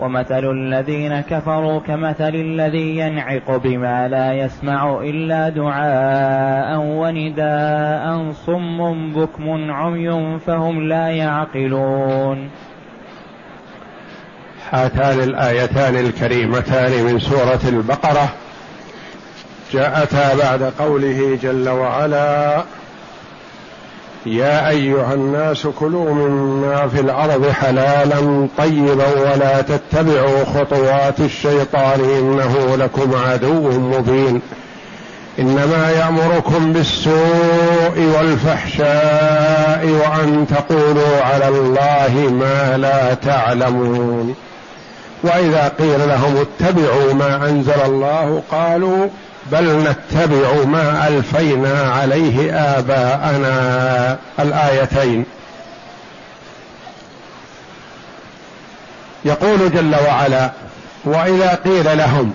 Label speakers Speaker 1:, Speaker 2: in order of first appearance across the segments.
Speaker 1: ومثل الذين كفروا كمثل الذي ينعق بما لا يسمع إلا دعاء ونداء صم بكم عمي فهم لا يعقلون.
Speaker 2: هاتان الآيتان الكريمتان من سورة البقرة جاءتا بعد قوله جل وعلا يا أيها الناس كلوا مما في الأرض حلالا طيبا ولا تتبعوا خطوات الشيطان إنه لكم عدو مبين. إنما يأمركم بالسوء والفحشاء وأن تقولوا على الله ما لا تعلمون. وإذا قيل لهم اتبعوا ما أنزل الله قالوا بل نتبع ما ألفينا عليه آباءنا الآيتين. يقول جل وعلا وإذا قيل لهم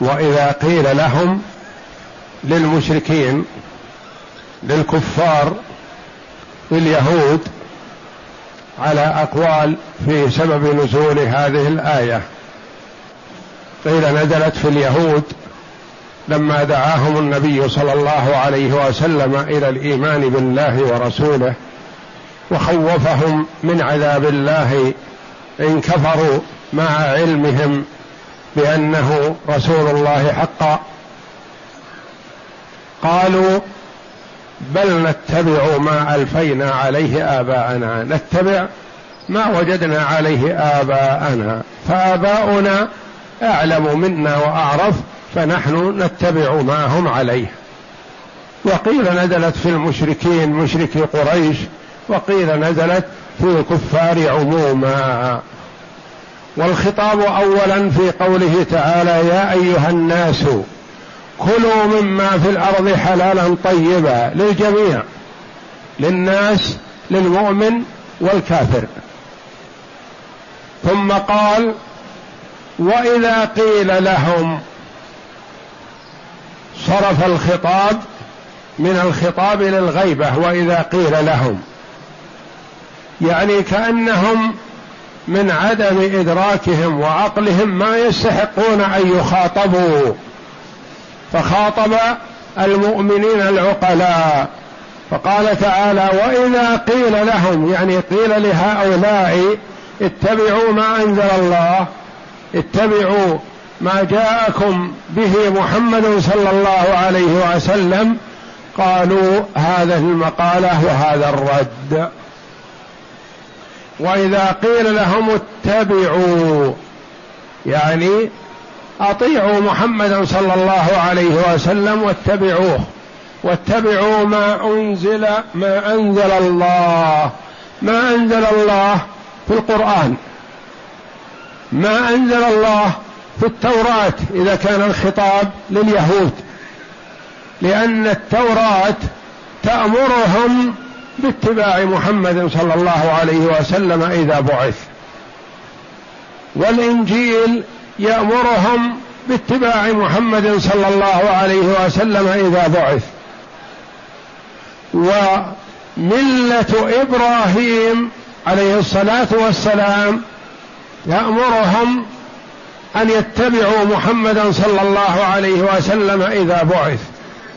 Speaker 2: وإذا قيل لهم للمشركين للكفار لليهود على أقوال في سبب نزول هذه الآية. قيل نزلت في اليهود لما دعاهم النبي صلى الله عليه وسلم إلى الإيمان بالله ورسوله وخوفهم من عذاب الله ان كفروا مع علمهم بأنه رسول الله حقا. قالوا بل نتبع ما ألفينا عليه آباءنا نتبع ما وجدنا عليه آباءنا فآباؤنا أعلم منا وأعرف فنحن نتبع ما هم عليه. وقيل نزلت في المشركين مشركي قريش وقيل نزلت في الكفار عموما. والخطاب اولا في قوله تعالى يا أيها الناس كلوا مما في الأرض حلالا طيبا للجميع للناس للمؤمن والكافر. ثم قال وإذا قيل لهم صرف الخطاب من الخطاب للغيبة وإذا قيل لهم. يعني كأنهم من عدم إدراكهم وعقلهم ما يستحقون أن يخاطبوا. فخاطب المؤمنين العقلاء. فقال تعالى وإذا قيل لهم يعني قيل لهؤلاء اتبعوا ما أنزل الله اتبعوا ما جاءكم به محمد صلى الله عليه وسلم قالوا هذه المقالة وهذا الرد. وإذا قيل لهم اتبعوا يعني أطيعوا محمدا صلى الله عليه وسلم واتبعوه. واتبعوا ما أنزل ما أنزل الله ما أنزل الله في القرآن. ما أنزل الله في التوراة إذا كان الخطاب لليهود لأن التوراة تأمرهم باتباع محمد صلى الله عليه وسلم إذا بعث. والإنجيل يأمرهم باتباع محمد صلى الله عليه وسلم إذا بعث. وملة إبراهيم عليه الصلاة والسلام يأمرهم أن يتبعوا محمدا صلى الله عليه وسلم إذا بعث.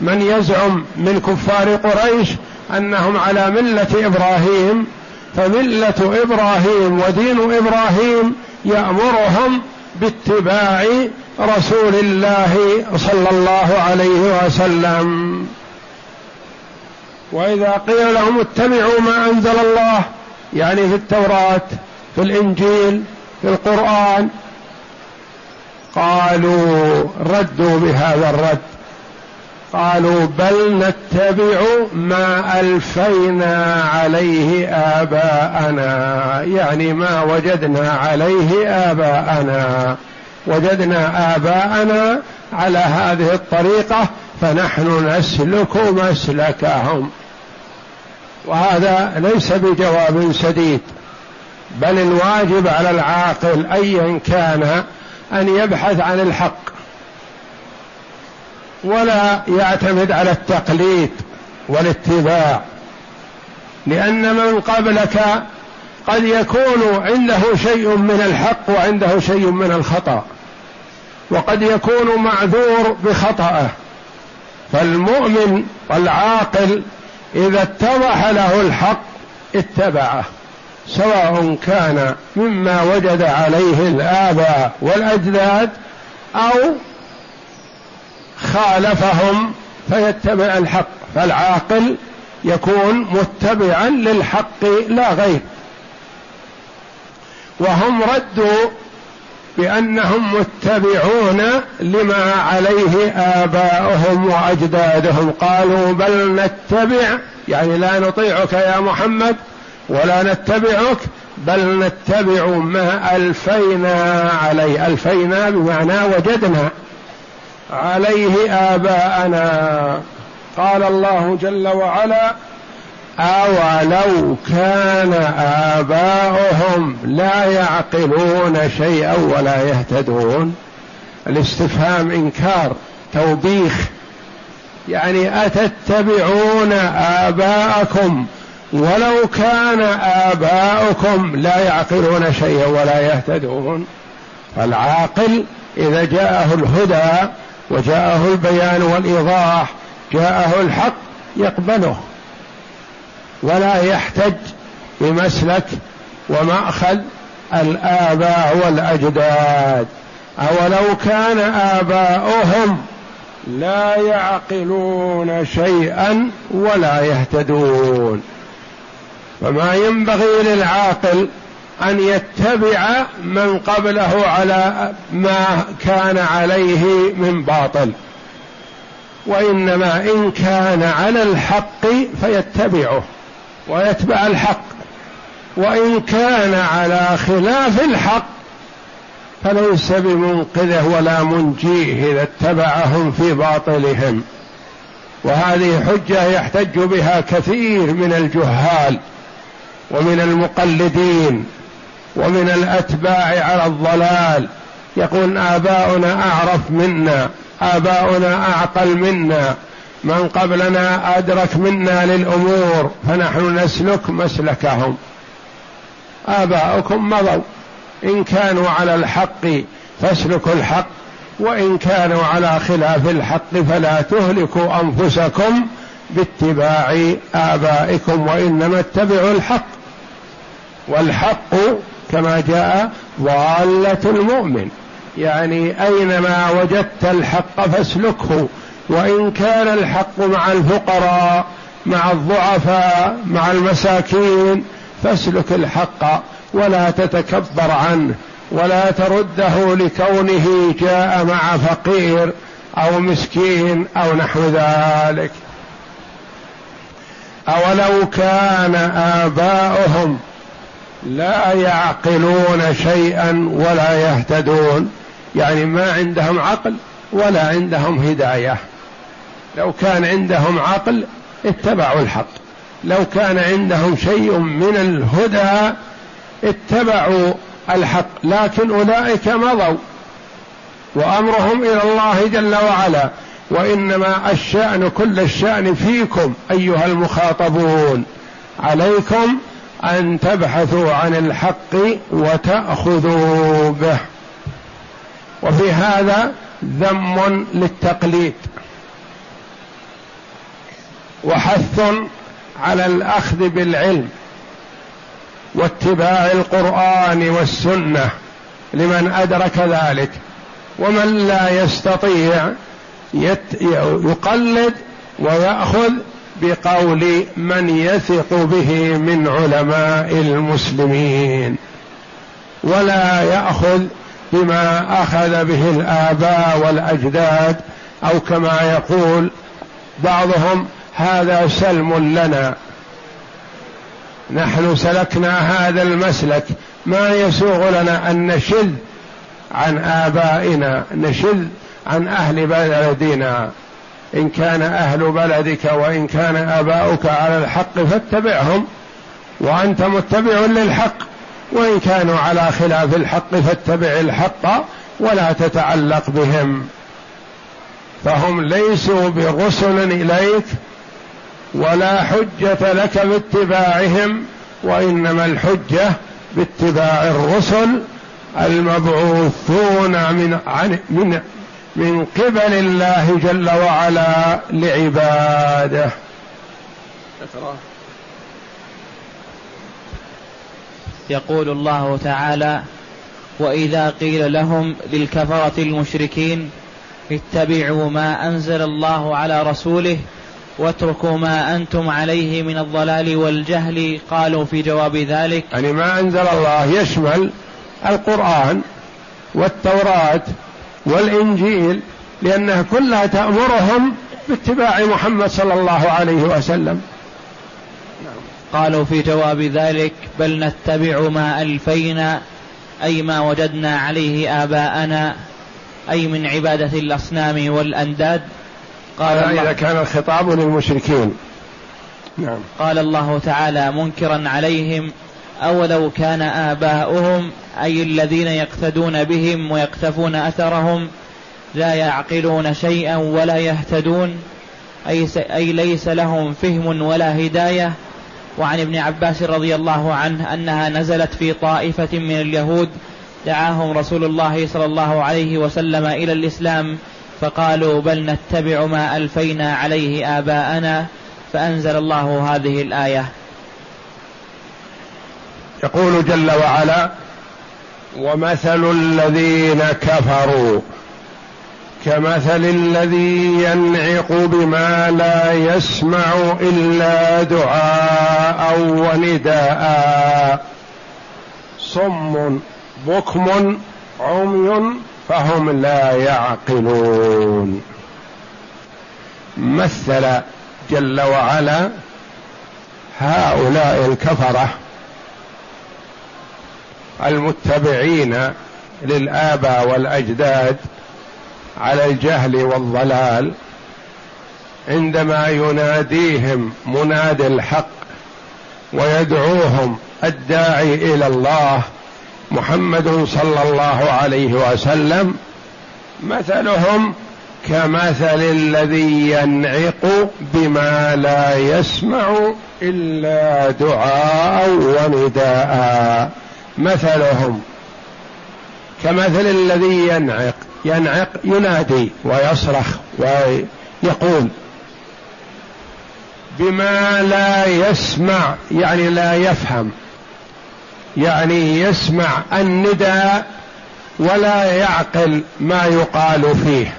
Speaker 2: من يزعم من كفار قريش أنهم على ملة إبراهيم فملة إبراهيم ودين إبراهيم يأمرهم باتباع رسول الله صلى الله عليه وسلم. وإذا قيل لهم اتبعوا ما أنزل الله يعني في التوراة في الإنجيل في القرآن قالوا ردوا بهذا الرد. قالوا بل نتبع ما ألفينا عليه آباءنا يعني ما وجدنا عليه آباءنا. وجدنا آباءنا على هذه الطريقة فنحن نسلك مسلكهم. وهذا ليس بجواب سديد. بل الواجب على العاقل ايا كان أن يبحث عن الحق ولا يعتمد على التقليد والاتباع لأن من قبلك قد يكون عنده شيء من الحق وعنده شيء من الخطأ وقد يكون معذور بخطأه فالمؤمن والعاقل إذا اتضح له الحق اتبعه. سواء كان مما وجد عليه الآباء والأجداد أو خالفهم فيتبع الحق فالعاقل يكون متبعا للحق لا غير. وهم ردوا بأنهم متبعون لما عليه آباؤهم وأجدادهم قالوا بل نتبع يعني لا نطيعك يا محمد ولا نتبعك بل نتبع ما ألفينا عليه. ألفينا بمعنى وجدنا عليه آباءنا. قال الله جل وعلا أولو كان آباؤهم لا يعقلون شيئا ولا يهتدون. الاستفهام إنكار توبيخ. يعني أتتبعون آباءكم؟ ولو كان آباؤكم لا يعقلون شيئا ولا يهتدون. فالعاقل إذا جاءه الهدى وجاءه البيان والإيضاح جاءه الحق يقبله. ولا يحتج بمسلك ومأخذ الآباء والأجداد. أولو كان آباؤهم لا يعقلون شيئا ولا يهتدون. فما ينبغي للعاقل أن يتبع من قبله على ما كان عليه من باطل وإنما إن كان على الحق فيتبعه ويتبع الحق وإن كان على خلاف الحق فليس بمنقذه ولا منجيه إذا اتبعهم في باطلهم. وهذه حجة يحتج بها كثير من الجهال. ومن المقلدين ومن الأتباع على الضلال. يقول آباؤنا أعرف منا آباؤنا أعقل منا من قبلنا أدرك منا للأمور فنحن نسلك مسلكهم. آباؤكم مضوا. إن كانوا على الحق فاسلكوا الحق وإن كانوا على خلاف الحق فلا تهلكوا أنفسكم باتباع آبائكم وإنما اتبعوا الحق. والحق كما جاء ضالة المؤمن. يعني أينما وجدت الحق فاسلكه وإن كان الحق مع الفقراء مع الضعفاء مع المساكين فاسلك الحق ولا تتكبر عنه ولا ترده لكونه جاء مع فقير أو مسكين أو نحو ذلك. أولو كان آباؤهم لا يعقلون شيئا ولا يهتدون. يعني ما عندهم عقل ولا عندهم هداية. لو كان عندهم عقل اتبعوا الحق. لو كان عندهم شيء من الهدى اتبعوا الحق. لكن أولئك مضوا. وأمرهم إلى الله جل وعلا. وإنما الشأن كل الشأن فيكم أيها المخاطبون. عليكم أن تبحثوا عن الحق وتأخذوا به. وفي هذا ذم للتقليد. وحث على الأخذ بالعلم واتباع القرآن والسنة لمن أدرك ذلك. ومن لا يستطيع يقلد ويأخذ بقول من يثق به من علماء المسلمين ولا يأخذ بما أخذ به الآباء والأجداد أو كما يقول بعضهم هذا سلم لنا. نحن سلكنا هذا المسلك ما يسوغ لنا أن نشذ عن آبائنا نشذ عن أهل بلدنا. إن كان أهل بلدك وإن كان آباؤك على الحق فاتبعهم وأنت متبع للحق وإن كانوا على خلاف الحق فاتبع الحق ولا تتعلق بهم. فهم ليسوا برسل إليك ولا حجة لك باتباعهم وإنما الحجة باتباع الرسل المبعوثون من عن من من قبل الله جل وعلا لعباده.
Speaker 1: يقول الله تعالى وإذا قيل لهم للكفرة المشركين اتبعوا ما أنزل الله على رسوله واتركوا ما أنتم عليه من الضلال والجهل. قالوا في جواب ذلك
Speaker 2: يعني ما أنزل الله يشمل القرآن والتوراة والإنجيل لأنها كلها تأمرهم باتباع محمد صلى الله عليه وسلم.
Speaker 1: قالوا في جواب ذلك بل نتبع ما ألفينا أي ما وجدنا عليه آباءنا أي من عبادة الأصنام والأنداد.
Speaker 2: قال الله إذا كان الخطاب للمشركين.
Speaker 1: نعم. قال الله تعالى منكرا عليهم أولو كان آباؤهم أي الذين يقتدون بهم ويقتفون أثرهم لا يعقلون شيئا ولا يهتدون أي, أي ليس لهم فهم ولا هداية. وعن ابن عباس رضي الله عنه أنها نزلت في طائفة من اليهود دعاهم رسول الله صلى الله عليه وسلم إلى الإسلام فقالوا بل نتبع ما ألفينا عليه آباءنا فأنزل الله هذه الآية.
Speaker 2: يقول جل وعلا ومثل الذين كفروا كمثل الذي ينعق بما لا يسمع إلا دعاء ونداء. صم بكم عمي فهم لا يعقلون. مثل جل وعلا هؤلاء الكفرة المتبعين للآباء والأجداد على الجهل والضلال عندما يناديهم منادي الحق ويدعوهم الداعي إلى الله محمد صلى الله عليه وسلم مثلهم كمثل الذي ينعق بما لا يسمع إلا دعاء ونداء. مثلهم كمثل الذي ينعق ينعق ينادي ويصرخ ويقول بما لا يسمع يعني لا يفهم يعني يسمع النداء ولا يعقل ما يقال فيه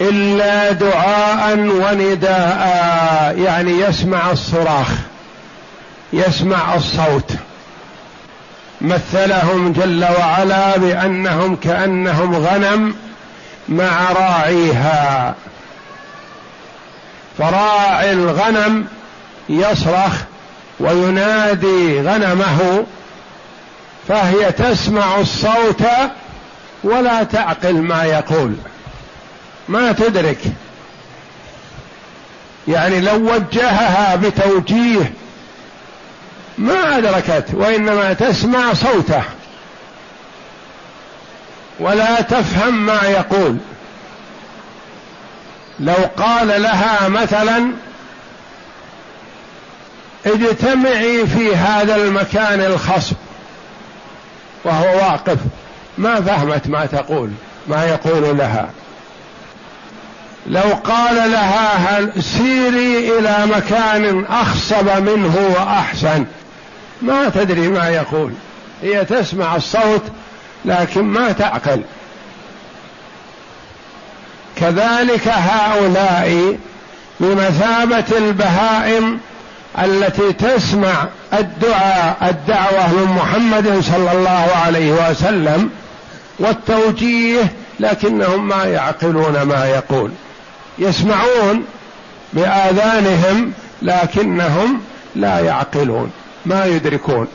Speaker 2: إلا دعاء ونداء يعني يسمع الصراخ. يسمع الصوت مثلهم جل وعلا بأنهم كأنهم غنم مع راعيها. فراعي الغنم يصرخ وينادي غنمه فهي تسمع الصوت ولا تعقل ما يقول. ما تدرك. يعني لو وجهها بتوجيه ما أدركت وإنما تسمع صوته. ولا تفهم ما يقول. لو قال لها مثلا اجتمعي في هذا المكان الخصب. وهو واقف. ما فهمت ما تقول ما يقول لها. لو قال لها هل سيري إلى مكان أخصب منه وأحسن. ما تدري ما يقول. هي تسمع الصوت لكن ما تعقل. كذلك هؤلاء بمثابة البهائم التي تسمع الدعاء الدعوة من محمد صلى الله عليه وسلم والتوجيه لكنهم ما يعقلون ما يقول. يسمعون بآذانهم لكنهم لا يعقلون. ما يدركون.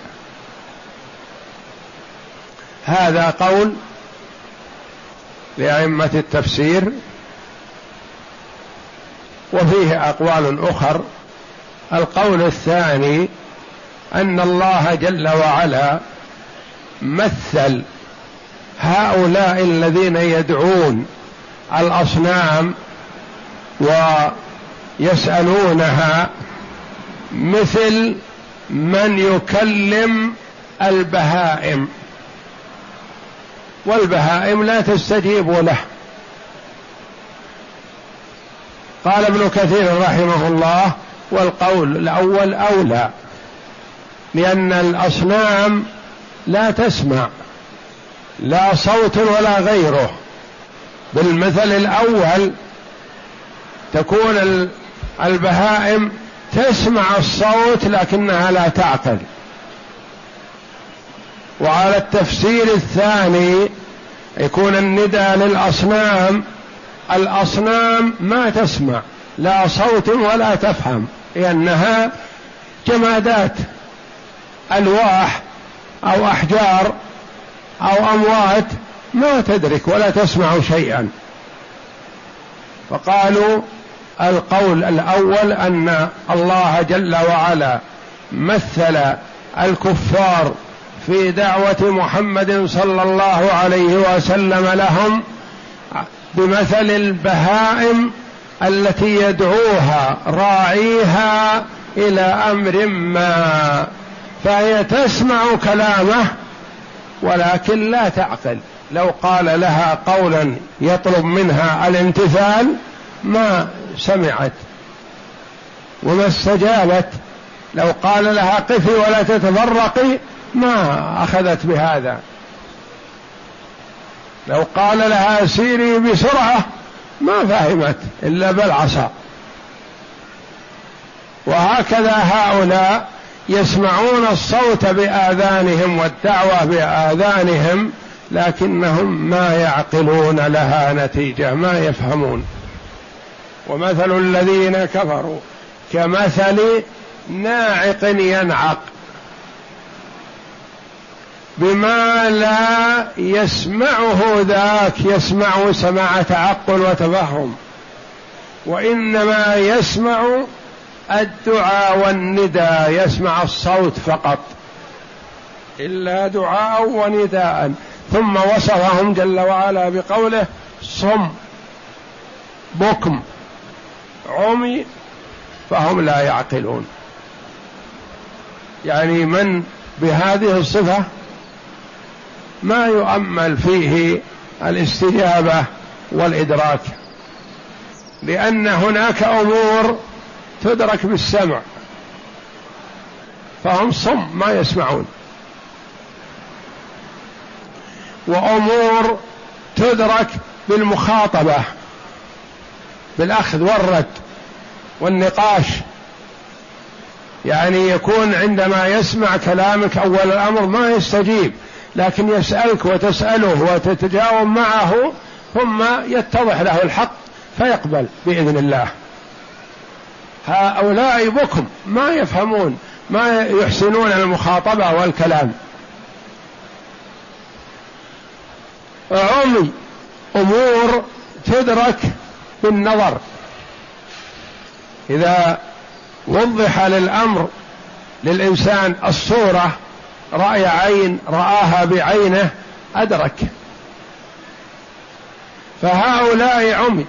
Speaker 2: هذا قول لأئمة التفسير وفيه أقوال أخر. القول الثاني أن الله جل وعلا مثل هؤلاء الذين يدعون الأصنام ويسألونها مثل من يكلم البهائم. والبهائم لا تستجيب له. قال ابن كثير رحمه الله والقول الأول أولى لأن الأصنام لا تسمع لا صوت ولا غيره. بالمثل الأول تكون البهائم تسمع الصوت لكنها لا تعقل. وعلى التفسير الثاني يكون الندى للأصنام. الأصنام ما تسمع لا صوت ولا تفهم لأنها جمادات ألواح أو أحجار أو أموات ما تدرك ولا تسمع شيئا. فقالوا القول الأول أن الله جل وعلا مثل الكفار في دعوة محمد صلى الله عليه وسلم لهم بمثل البهائم التي يدعوها راعيها إلى أمر ما فهي تسمع كلامه ولكن لا تعقل. لو قال لها قولا يطلب منها الامتثال ما سمعت وما استجابت. لو قال لها قفي ولا تتفرقي ما أخذت بهذا. لو قال لها سيري بسرعة ما فهمت إلا بالعصا وهكذا هؤلاء يسمعون الصوت بآذانهم والدعوة بآذانهم لكنهم ما يعقلون لها نتيجة ما يفهمون. ومثل الذين كفروا كمثل ناعق ينعق بما لا يسمعه ذاك يسمع سماع تعقل وتفهم وإنما يسمع الدعاء والندى يسمع الصوت فقط. إلا دعاء ونداء. ثم وصفهم جل وعلا بقوله صم بكم. عمي فهم لا يعقلون. يعني من بهذه الصفة ما يؤمل فيه الاستجابه والإدراك لأن هناك أمور تدرك بالسمع فهم صم ما يسمعون. وأمور تدرك بالمخاطبة. بالأخذ والرد والنقاش. يعني يكون عندما يسمع كلامك أول الأمر ما يستجيب لكن يسألك وتسأله وتتجاوب معه ثم يتضح له الحق فيقبل بإذن الله. هؤلاء بكم ما يفهمون ما يحسنون المخاطبة والكلام. عمي أمور تدرك بالنظر إذا وضح للأمر للإنسان الصورة رأي عين رآها بعينه أدرك. فهؤلاء عمي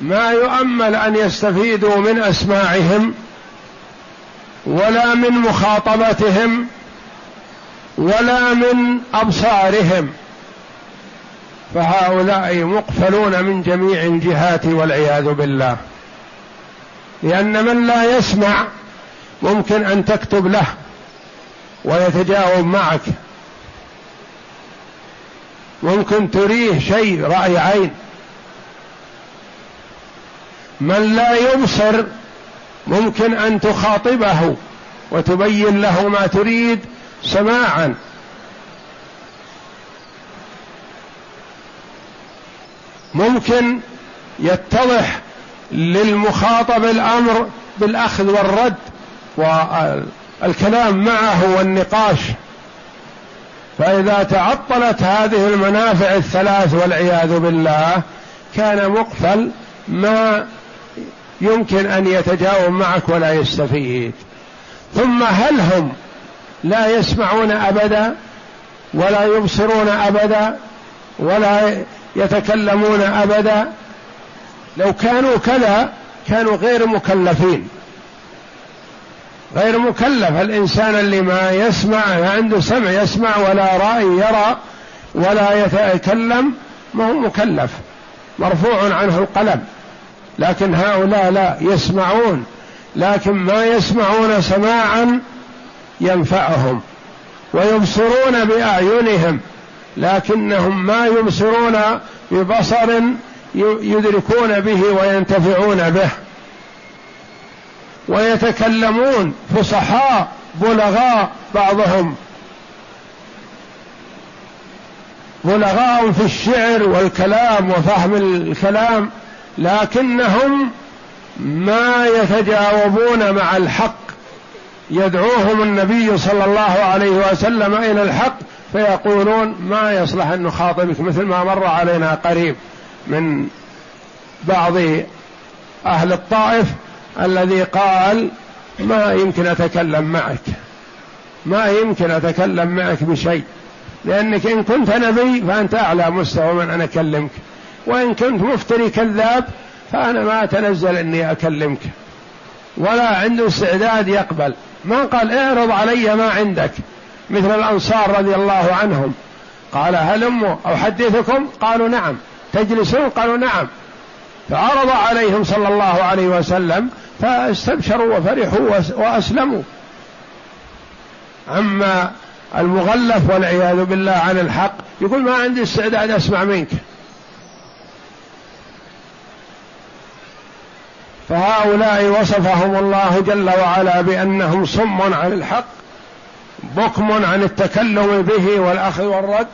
Speaker 2: ما يؤمل أن يستفيدوا من أسماعهم ولا من مخاطبتهم ولا من أبصارهم. فهؤلاء مقفلون من جميع الجهات والعياذ بالله. لأن من لا يسمع ممكن أن تكتب له ويتجاوب معك. ممكن تريه شيء رأي عين. من لا يبصر ممكن أن تخاطبه وتبين له ما تريد سماعا. ممكن يتضح للمخاطب الأمر بالأخذ والرد والكلام معه والنقاش. فإذا تعطلت هذه المنافع الثلاث والعياذ بالله كان مقفل ما يمكن أن يتجاوب معك ولا يستفيد. ثم هل هم لا يسمعون أبدا ولا يبصرون أبدا ولا يتكلمون أبدا. لو كانوا كذا كانوا غير مكلفين. غير مكلف. الإنسان اللي ما يسمع ما عنده سمع يسمع ولا رأي يرى ولا يتكلم ما هو مكلف. مرفوع عنه القلم. لكن هؤلاء لا يسمعون. لكن ما يسمعون سماعا ينفعهم ويبصرون بأعينهم. لكنهم ما يبصرون ببصر يدركون به وينتفعون به. ويتكلمون فصحاء بلغاء بعضهم. بلغاء في الشعر والكلام وفهم الكلام لكنهم ما يتجاوبون مع الحق. يدعوهم النبي صلى الله عليه وسلم إلى الحق فيقولون ما يصلح أن نخاطبك مثل ما مر علينا قريب من بعض أهل الطائف الذي قال ما يمكن أتكلم معك ما يمكن أتكلم معك بشيء لأنك إن كنت نبي فأنت أعلى مستوى من أن أكلمك وإن كنت مفتري كذاب فأنا ما أتنزل أني أكلمك ولا عنده استعداد يقبل ما قال اعرض علي ما عندك. مثل الأنصار رضي الله عنهم. قال هلموا أحدثكم؟ قالوا نعم. تجلسون؟ قالوا نعم. فعرض عليهم صلى الله عليه وسلم فاستبشروا وفرحوا وأسلموا. أما المغلف والعياذ بالله عن الحق يقول ما عندي استعداد أسمع منك. فهؤلاء وصفهم الله جل وعلا بأنهم صم عن الحق بكم عن التكلم به والأخذ والرد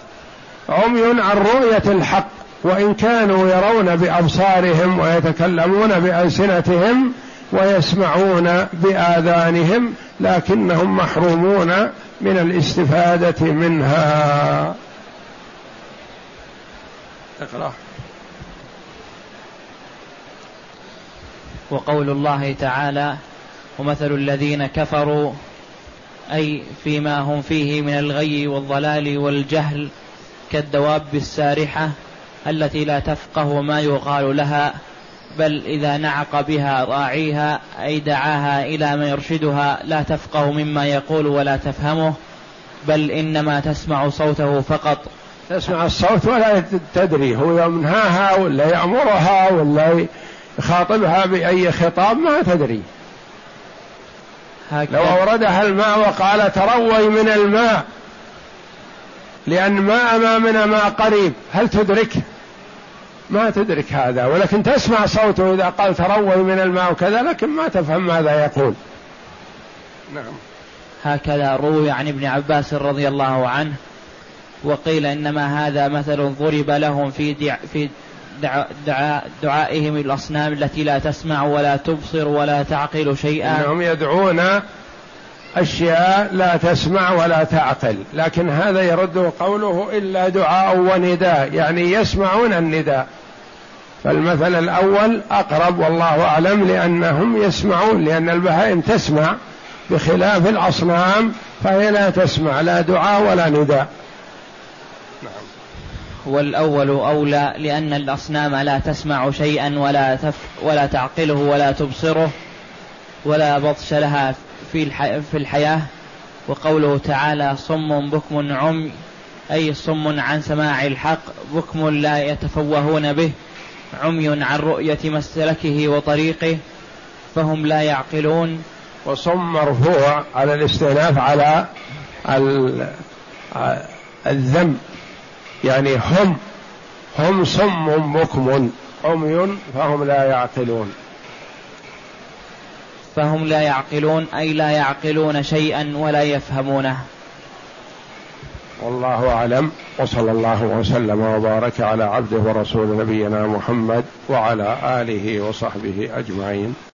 Speaker 2: عمي عن رؤية الحق وإن كانوا يرون بأبصارهم ويتكلمون بألسنتهم ويسمعون بآذانهم لكنهم محرومون من الاستفادة منها. اقرأ.
Speaker 1: وقول الله تعالى ومثل الذين كفروا أي فيما هم فيه من الغي والضلال والجهل كالدواب السارحة التي لا تفقه ما يقال لها بل إذا نعق بها راعيها أي دعاها إلى ما يرشدها لا تفقه مما يقول ولا تفهمه بل إنما تسمع صوته فقط.
Speaker 2: تسمع الصوت ولا تدري هو ينهاها ولا يأمرها ولا يخاطبها بأي خطاب ما تدري. لو أوردها الماء وقال تروي من الماء لأن ما أمامنا ما قريب هل تدركه ما تدرك هذا ولكن تسمع صوته إذا قال تروي من الماء وكذا لكن ما تفهم ماذا يقول.
Speaker 1: نعم. هكذا روي عن ابن عباس رضي الله عنه وقيل إنما هذا مثل ضرب لهم في دع في دعاء دعائهم الأصنام التي لا تسمع ولا تبصر ولا تعقل شيئا
Speaker 2: إنهم يدعون أشياء لا تسمع ولا تعقل لكن هذا يرد قوله إلا دعاء ونداء يعني يسمعون النداء فالمثل الأول أقرب والله أعلم لأنهم يسمعون لأن البهائم تسمع بخلاف الأصنام فهي لا تسمع لا دعاء ولا نداء.
Speaker 1: والأول أولى لأن الأصنام لا تسمع شيئا ولا تف ولا تعقله ولا تبصره ولا بطش لها في في الحياة. وقوله تعالى صم بكم عمي أي صم عن سماع الحق بكم لا يتفوهون به عمي عن رؤية مسلكه وطريقه فهم لا يعقلون.
Speaker 2: وصم مرفوع على الاستئناف على الذم. يعني هم هم صم بكم عمي فهم لا يعقلون.
Speaker 1: فهم لا يعقلون أي لا يعقلون شيئا ولا يفهمونه.
Speaker 2: والله أعلم وصلى الله وسلم وبارك على عبده ورسول نبينا محمد وعلى آله وصحبه أجمعين.